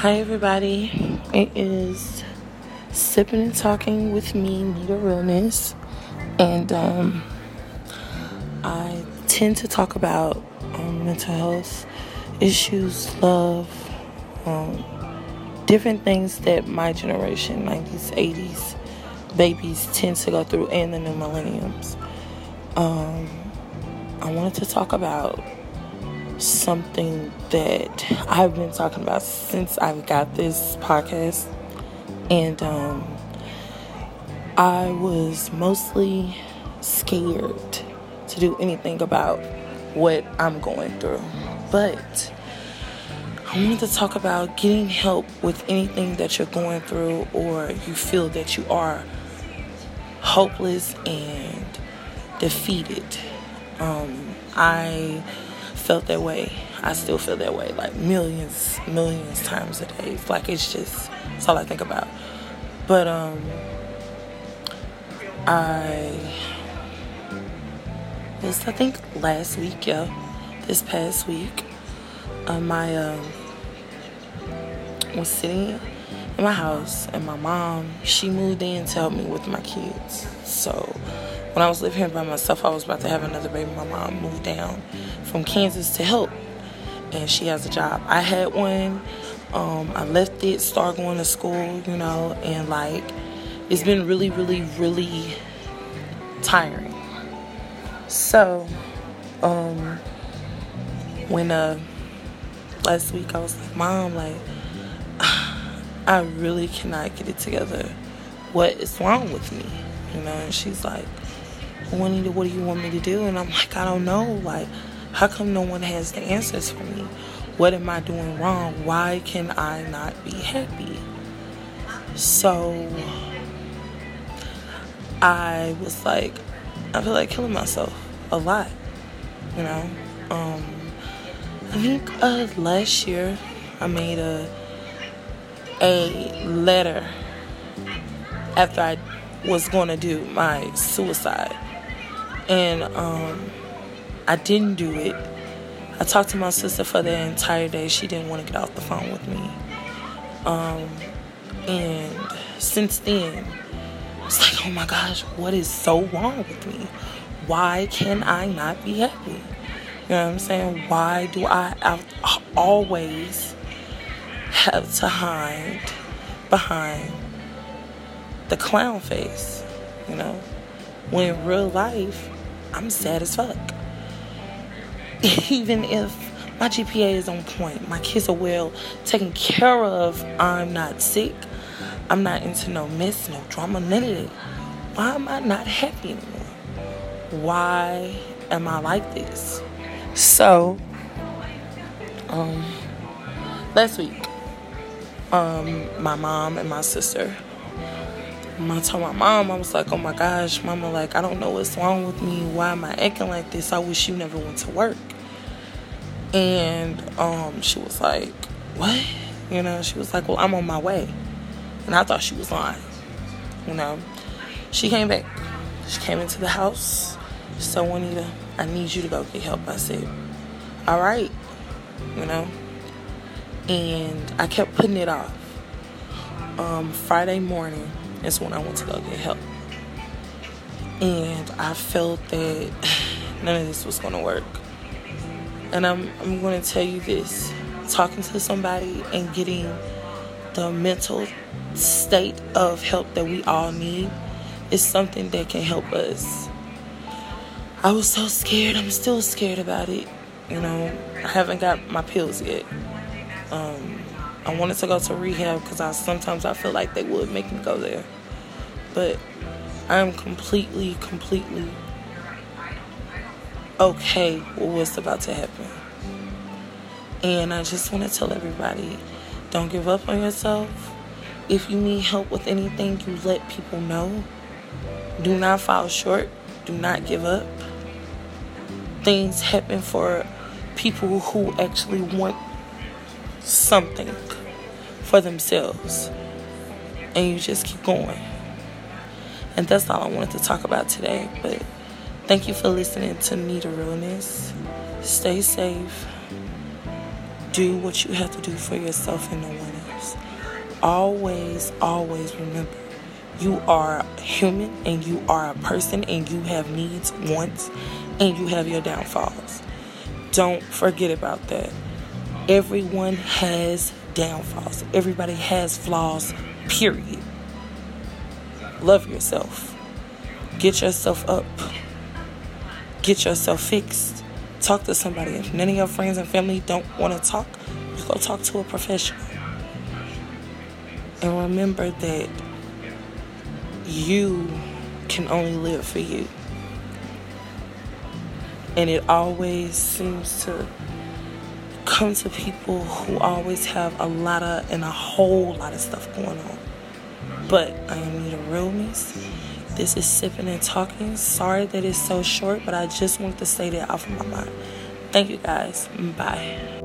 Hi, everybody. It is Sipping and Talking with me, Nita Realness. And um, I tend to talk about um, mental health issues, love, um, different things that my generation, 90s, 80s, babies tend to go through, and the new millenniums. Um, I wanted to talk about something that I've been talking about since I've got this podcast. And um, I was mostly scared to do anything about what I'm going through. But I wanted to talk about getting help with anything that you're going through or you feel that you are hopeless and defeated. Um, I felt that way. I still feel that way, like millions, millions times a day. It's like it's just it's all I think about. But um, I was I think last week, yeah, this past week, uh, my um was sitting in my house, and my mom she moved in to help me with my kids. So when I was living here by myself, I was about to have another baby. My mom moved down from Kansas to help, and she has a job. I had one. Um, I left it, started going to school, you know, and like it's been really, really, really tiring. So, um, when uh last week I was like, Mom, like I really cannot get it together. What is wrong with me? You know, and she's like, What do you want me to do? And I'm like, I don't know. Like, how come no one has the answers for me? What am I doing wrong? Why can I not be happy? So I was like, I feel like killing myself a lot, you know. Um, I think uh, last year I made a a letter after I was going to do my suicide, and um, I didn't do it. I talked to my sister for the entire day. She didn't want to get off the phone with me. Um, and since then, it's like, oh my gosh, what is so wrong with me? Why can I not be happy? You know what I'm saying? Why do I always have to hide behind the clown face? You know, when real life, I'm sad as fuck. even if my GPA is on point, my kids are well taken care of, I'm not sick, I'm not into no mess, no drama, none of it. Why am I not happy anymore? Why am I like this? So, um, last week, um, my mom and my sister I told my mom, I was like, oh my gosh, mama, like, I don't know what's wrong with me. Why am I acting like this? I wish you never went to work. And um, she was like, what? You know, she was like, well, I'm on my way. And I thought she was lying. You know, she came back. She came into the house. So, Juanita, I need you to go get help. I said, all right. You know, and I kept putting it off. Um, Friday morning, is when I went to go get help. And I felt that none of this was going to work. And I'm, I'm going to tell you this talking to somebody and getting the mental state of help that we all need is something that can help us. I was so scared. I'm still scared about it. You know, I haven't got my pills yet. Um, I wanted to go to rehab because I sometimes I feel like they would make me go there. But I'm completely, completely okay with what's about to happen. And I just want to tell everybody don't give up on yourself. If you need help with anything, you let people know. Do not fall short. Do not give up. Things happen for people who actually want something for themselves. And you just keep going. And that's all I wanted to talk about today. But thank you for listening to Me Nita Realness. Stay safe. Do what you have to do for yourself and no one else. always, always remember you are human and you are a person and you have needs, wants, and you have your downfalls. Don't forget about that. Everyone has downfalls, everybody has flaws, period. Love yourself. Get yourself up. Get yourself fixed. Talk to somebody. If none of your friends and family don't want to talk, you go talk to a professional. And remember that you can only live for you. And it always seems to come to people who always have a lot of and a whole lot of stuff going on. But I am Nita Realness. This is Sipping and Talking. Sorry that it's so short, but I just wanted to say that off of my mind. Thank you guys. Bye.